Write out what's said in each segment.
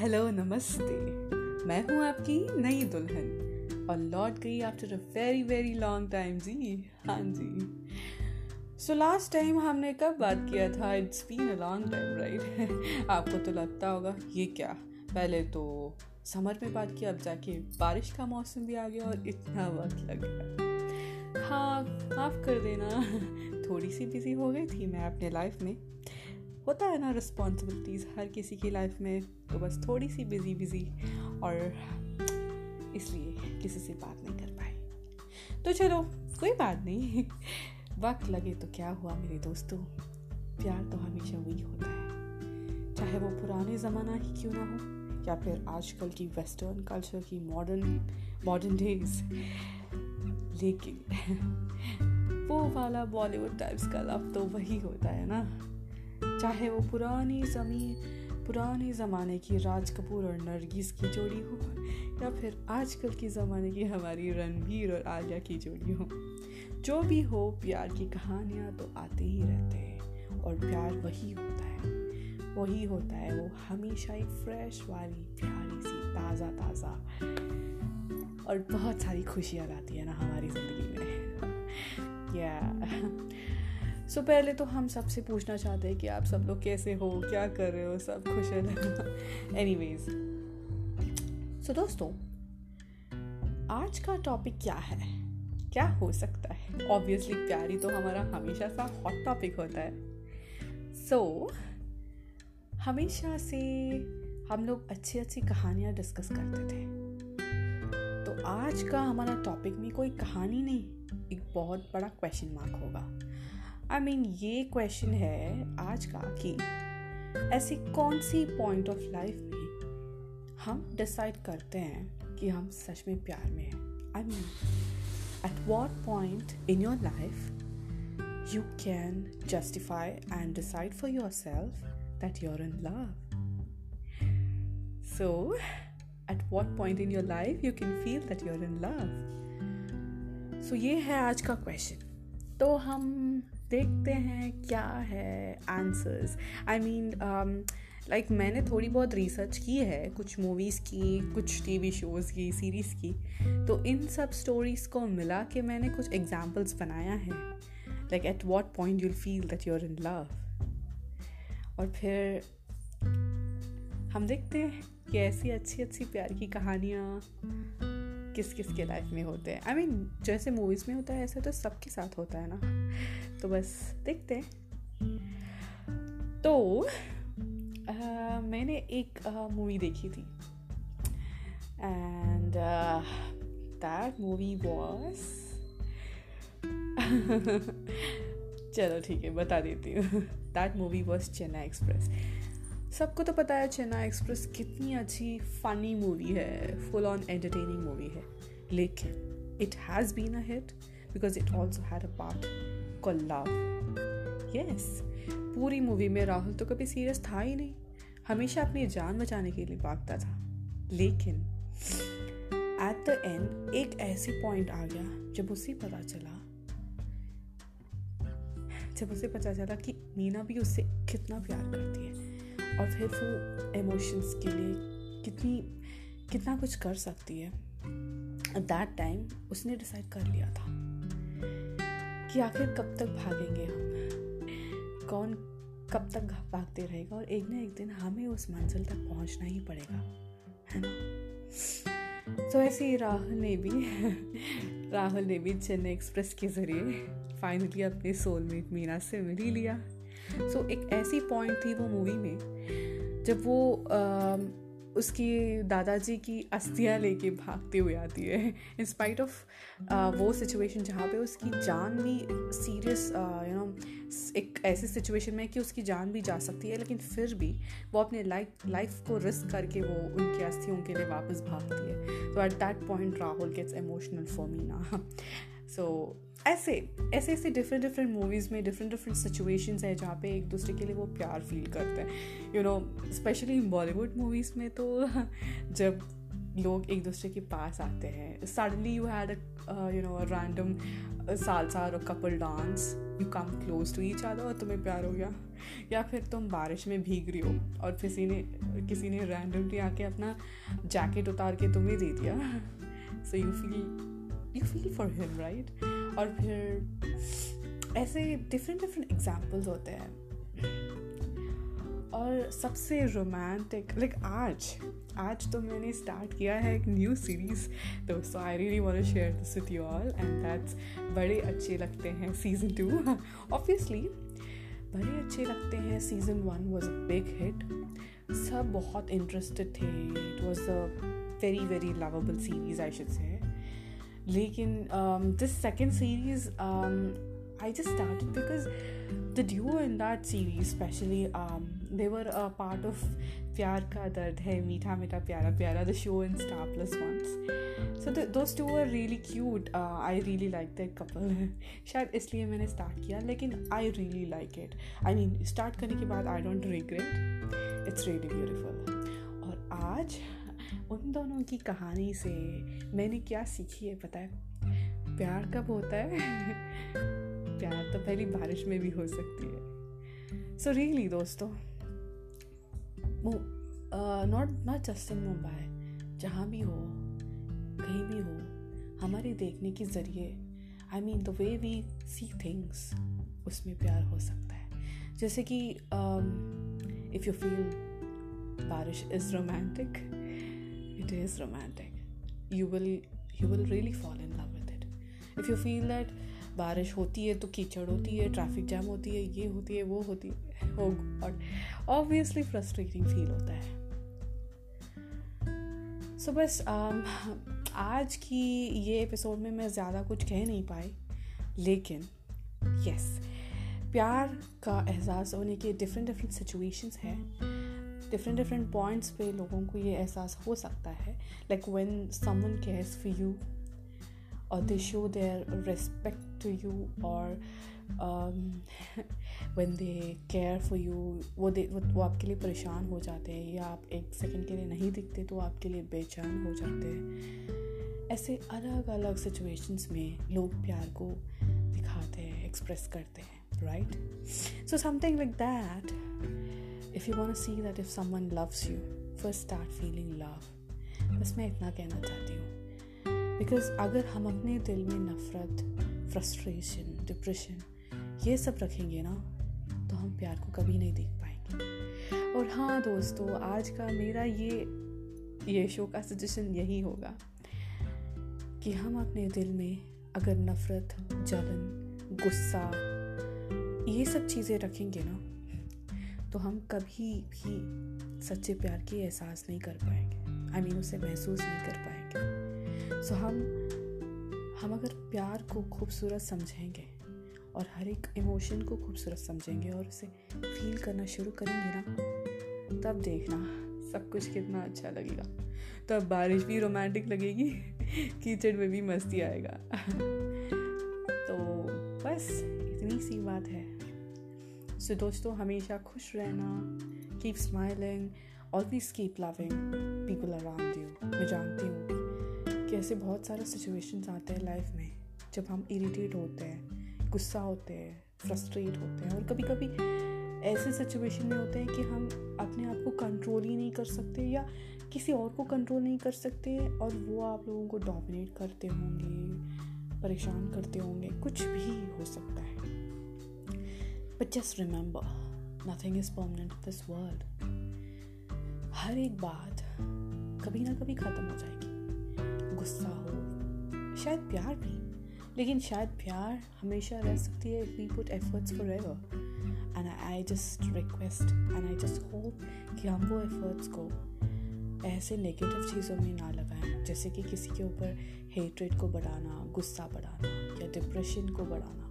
Hello, नमस्ते। मैं हूँ आपकी नई दुल्हन। और लौट गई after a very very long time जी हाँ जी। सो लास्ट टाइम हमने कब बात किया था? It's been a long time right आपको तो लगता होगा, ये क्या? पहले तो समर में बात किया, अब जाके बारिश का मौसम भी आ गया और इतना वक्त लग गया। हाँ माफ़ कर देना। थोड़ी सी बिज़ी हो गई थी मैं अपने लाइफ में। होता है ना रिस्पॉन्सिबिलिटीज़ हर किसी की लाइफ में तो बस थोड़ी सी बिज़ी बिज़ी और इसलिए किसी से बात नहीं कर पाई तो चलो, कोई बात नहीं। वक्त लगे तो क्या हुआ मेरे दोस्तों? प्यार तो हमेशा वही होता है। चाहे वो पुराने ज़माना ही क्यों ना हो, या फिर आजकल की वेस्टर्न कल्चर की मॉडर्न मॉडर्न डेज़ लेकिन वो वाला बॉलीवुड टाइप्स का लव तो वही होता है ना। चाहे वो पुरानी जमी, पुराने ज़माने की राज कपूर और नरगिस की जोड़ी हो, या फिर आजकल के ज़माने की हमारी रणबीर और आलिया की जोड़ी हो। जो भी हो, प्यार की कहानियाँ तो आते ही रहते हैं, और प्यार वही होता है। वही होता है वो हमेशा एक फ्रेश वाली, प्यारी सी, ताज़ा ताज़ा, और बहुत सारी खुशियाँ लाती है ना हमारी ज़िंदगी में। या सो पहले तो हम सबसे पूछना चाहते हैं कि आप सब लोग कैसे हो क्या कर रहे हो सब खुश है एनी वेज सो दोस्तों आज का टॉपिक क्या है? क्या हो सकता है? ऑब्वियसली प्यारी तो हमारा हमेशा सा हॉट टॉपिक होता है। सो so, हमेशा से हम लोग अच्छी अच्छी कहानियाँ डिस्कस करते थे। तो आज का हमारा टॉपिक में कोई कहानी नहीं एक बहुत बड़ा क्वेश्चन मार्क होगा। आई मीन ये क्वेश्चन है आज का कि ऐसी कौन सी पॉइंट ऑफ़ लाइफ में हम डिसाइड करते हैं कि हम सच में प्यार में हैं? I mean at what point in your life you can justify and decide for your self that you're in love so at what point in your life you can feel that you're in love so ये है आज का question तो हम देखते हैं क्या है आंसर्स आई मीन लाइक मैंने थोड़ी बहुत रिसर्च की है, कुछ मूवीज़ की, कुछ टीवी शोज़ की सीरीज़ की. तो इन सब स्टोरीज़ को मिला के मैंने कुछ एग्जाम्पल्स बनाया है. Like at what point you'll feel that you are in love और फिर हम देखते हैं कि ऐसी अच्छी अच्छी प्यार की कहानियाँ किस किस के लाइफ में होते हैं। आई मीन जैसे मूवीज़ में होता है ऐसे तो सबके साथ होता है ना। तो बस देखते हैं। तो आ, मैंने एक मूवी देखी थी। एंड दैट मूवी वॉज़ चलो ठीक है बता देती हूँ। That movie was Chennai Express सबको तो पता है चेन्नई एक्सप्रेस कितनी अच्छी फनी मूवी है फुल ऑन एंटरटेनिंग मूवी है। लेकिन it has been a hit because it also had a part को लव यस पूरी मूवी में राहुल तो कभी सीरियस था ही नहीं। हमेशा अपनी जान बचाने के लिए भागता था। लेकिन एट द एंड एक ऐसी पॉइंट आ गया, जब उसे पता चला, जब उसे पता चला कि मीना भी उससे कितना प्यार करती है। और फिर वो इमोशंस के लिए कितनी कितना कुछ कर सकती है। दैट टाइम उसने डिसाइड कर लिया था कि आखिर कब तक भागेंगे हम। कौन कब तक भागते रहेगा और एक ना एक दिन हमें उस मंजिल तक पहुँचना ही पड़ेगा है ना? तो ऐसे ही राहुल ने भी राहुल ने भी चेन्नई एक्सप्रेस के ज़रिए फाइनली अपने सोलमेट मीना से मिल ही लिया। सो so, एक ऐसी पॉइंट थी वो मूवी में जब वो आ, उसकी दादाजी की अस्थियाँ लेके भागते हुए आती है इन स्पाइट ऑफ़ वो सिचुएशन जहाँ पे उसकी जान भी सीरियस यू नो एक ऐसी सिचुएशन में कि उसकी जान भी जा सकती है लेकिन फिर भी वो अपने लाइफ लाइफ को रिस्क करके वो उनकी अस्थियों के लिए वापस भागती है। तो at that point Rahul gets emotional for me ना सो ऐसे ऐसे ऐसे डिफरेंट डिफरेंट मूवीज़ में डिफरेंट डिफरेंट सिचुएशंस हैं जहाँ पे एक दूसरे के लिए वो प्यार फील करते हैं। You know specially Bollywood movies में तो जब लोग एक दूसरे के पास आते हैं suddenly you had you know random salsa और couple dance you come close to each other और तुम्हें प्यार हो गया। या फिर तुम बारिश में भीग रही हो और किसी ने किसी ने रैंडमली आके अपना जैकेट उतार के तुम्हें दे दिया। So you feel you feel for him right और फिर ऐसे डिफरेंट डिफरेंट एग्जाम्पल्स होते हैं। और सबसे रोमांटिक लाइक आज आज तो मैंने स्टार्ट किया है एक न्यू सीरीज़ तो so I really want share this with you all and that's बड़े अच्छे लगते हैं सीज़न टू ऑब्वियसली बड़े अच्छे लगते हैं। Season one was a big hit सब बहुत इंटरेस्टेड थे। It was a very very lovable series I should say लेकिन this second series I just start because the duo in that series specially they were a part of Pyaar Ka Dard Hai Meetha Meetha Pyaara Pyaara the show in Star Plus once so दोस्त two are really cute I really like that couple शायद इसलिए मैंने start किया लेकिन I really like it I mean start करने के बाद I don't regret it's really beautiful उन दोनों की कहानी से मैंने क्या सीखी है पता है? प्यार कब होता है? प्यार तो पहली बारिश में भी हो सकती है। सो so रियली really, दोस्तों not not just in Mumbai जहाँ भी हो कहीं भी हो हमारे देखने के ज़रिए I mean the way we see things उसमें प्यार हो सकता है। जैसे कि if you feel barish is romantic it is romantic you will you will really fall in love with it if you feel that बारिश होती है तो कीचड़ होती है ट्रैफ़िक जैम होती है ये होती है वो होती है ऑब्वियसली फ्रस्ट्रेटिंग फील होता है. सो so, बस um, आज की ये एपिसोड में मैं ज़्यादा कुछ कह नहीं पाई लेकिन यस yes, प्यार का एहसास होने के डिफरेंट डिफरेंट सिचुएशंस हैं। डिफरेंट डिफरेंट पॉइंट्स पे लोगों को ये एहसास हो सकता है like when someone cares for you और they show their respect to you और um, they care care you वो दे वो, वो आपके लिए परेशान हो जाते हैं या आप एक सेकंड के लिए नहीं दिखते तो आपके लिए बेचैन हो जाते हैं। ऐसे अलग अलग सिचुएशंस में लोग प्यार को दिखाते हैं एक्सप्रेस करते हैं right so something like that if you want see that if someone loves you first start feeling love बस मैं इतना कहना चाहती हूँ। बिकॉज़ अगर हम अपने दिल में नफ़रत फ्रस्ट्रेशन डिप्रेशन ये सब रखेंगे ना तो हम प्यार को कभी नहीं देख पाएँगे। और हाँ दोस्तों, आज का मेरा ये ये शो का सजेशन यही होगा कि हम अपने दिल में अगर नफ़रत, जलन, गुस्सा ये सब चीज़ें रखेंगे ना तो हम कभी भी सच्चे प्यार की एहसास नहीं कर पाएँगे। आई I मीन mean, उसे महसूस नहीं कर पाएँगे। सो so, हम हम अगर प्यार को खूबसूरत समझेंगे और हर एक इमोशन को खूबसूरत समझेंगे और उसे फील करना शुरू करेंगे ना तब देखना सब कुछ कितना अच्छा लगेगा। तब बारिश भी रोमांटिक लगेगी कीचड़ में भी मस्ती आएगा। तो बस इतनी सी बात है। सो दोस्तों, हमेशा खुश रहना keep smiling always keep loving people around you मैं जानती हूँ कि ऐसे बहुत सारे सिचुएशंस आते हैं लाइफ में, जब हम इरीटेट होते हैं, गुस्सा होते हैं फ्रस्ट्रेट होते हैं और कभी कभी ऐसे सिचुएशन में होते हैं कि हम अपने आप को कंट्रोल ही नहीं कर सकते या किसी और को कंट्रोल नहीं कर सकते और वो आप लोगों को डोमिनेट करते होंगे, परेशान करते होंगे, कुछ भी हो सकता है। But just remember nothing is permanent this world हर एक बात कभी ना कभी ख़त्म हो जाएगी। गुस्सा हो, शायद प्यार भी लेकिन शायद प्यार हमेशा रह सकती है we put efforts forever and I just request and I just hope कि हम वो एफर्ट्स को ऐसे नेगेटिव चीज़ों में ना लगाएँ, जैसे कि किसी के ऊपर हेट्रेड को बढ़ाना, गुस्सा बढ़ाना या डिप्रेशन को बढ़ाना।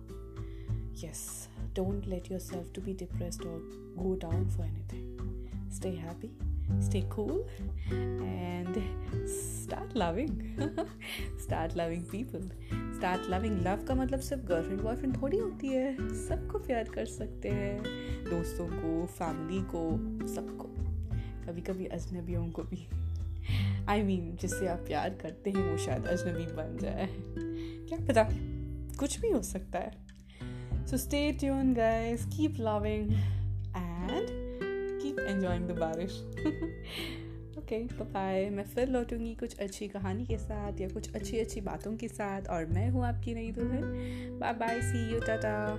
Yes don't let your self to be depressed और go down for anything stay happy stay cool and start loving. Start loving people. Start loving love का मतलब सिर्फ़ गर्लफ्रेंड बॉयफ्रेंड थोड़ी होती है। सबको प्यार कर सकते हैं। दोस्तों को फैमिली को सबको। कभी कभी अजनबियों को भी। आई I मीन mean, जिससे आप प्यार करते हैं वो शायद अजनबी बन जाए। क्या पता? कुछ भी हो सकता है। So stay tune guys. Keep loving and keep enjoying the barish okay तो बाय मैं फिर लौटूँगी कुछ अच्छी कहानी के साथ या कुछ अच्छी अच्छी बातों के साथ और मैं हूँ आपकी नई दुल्हन bye bye see you tata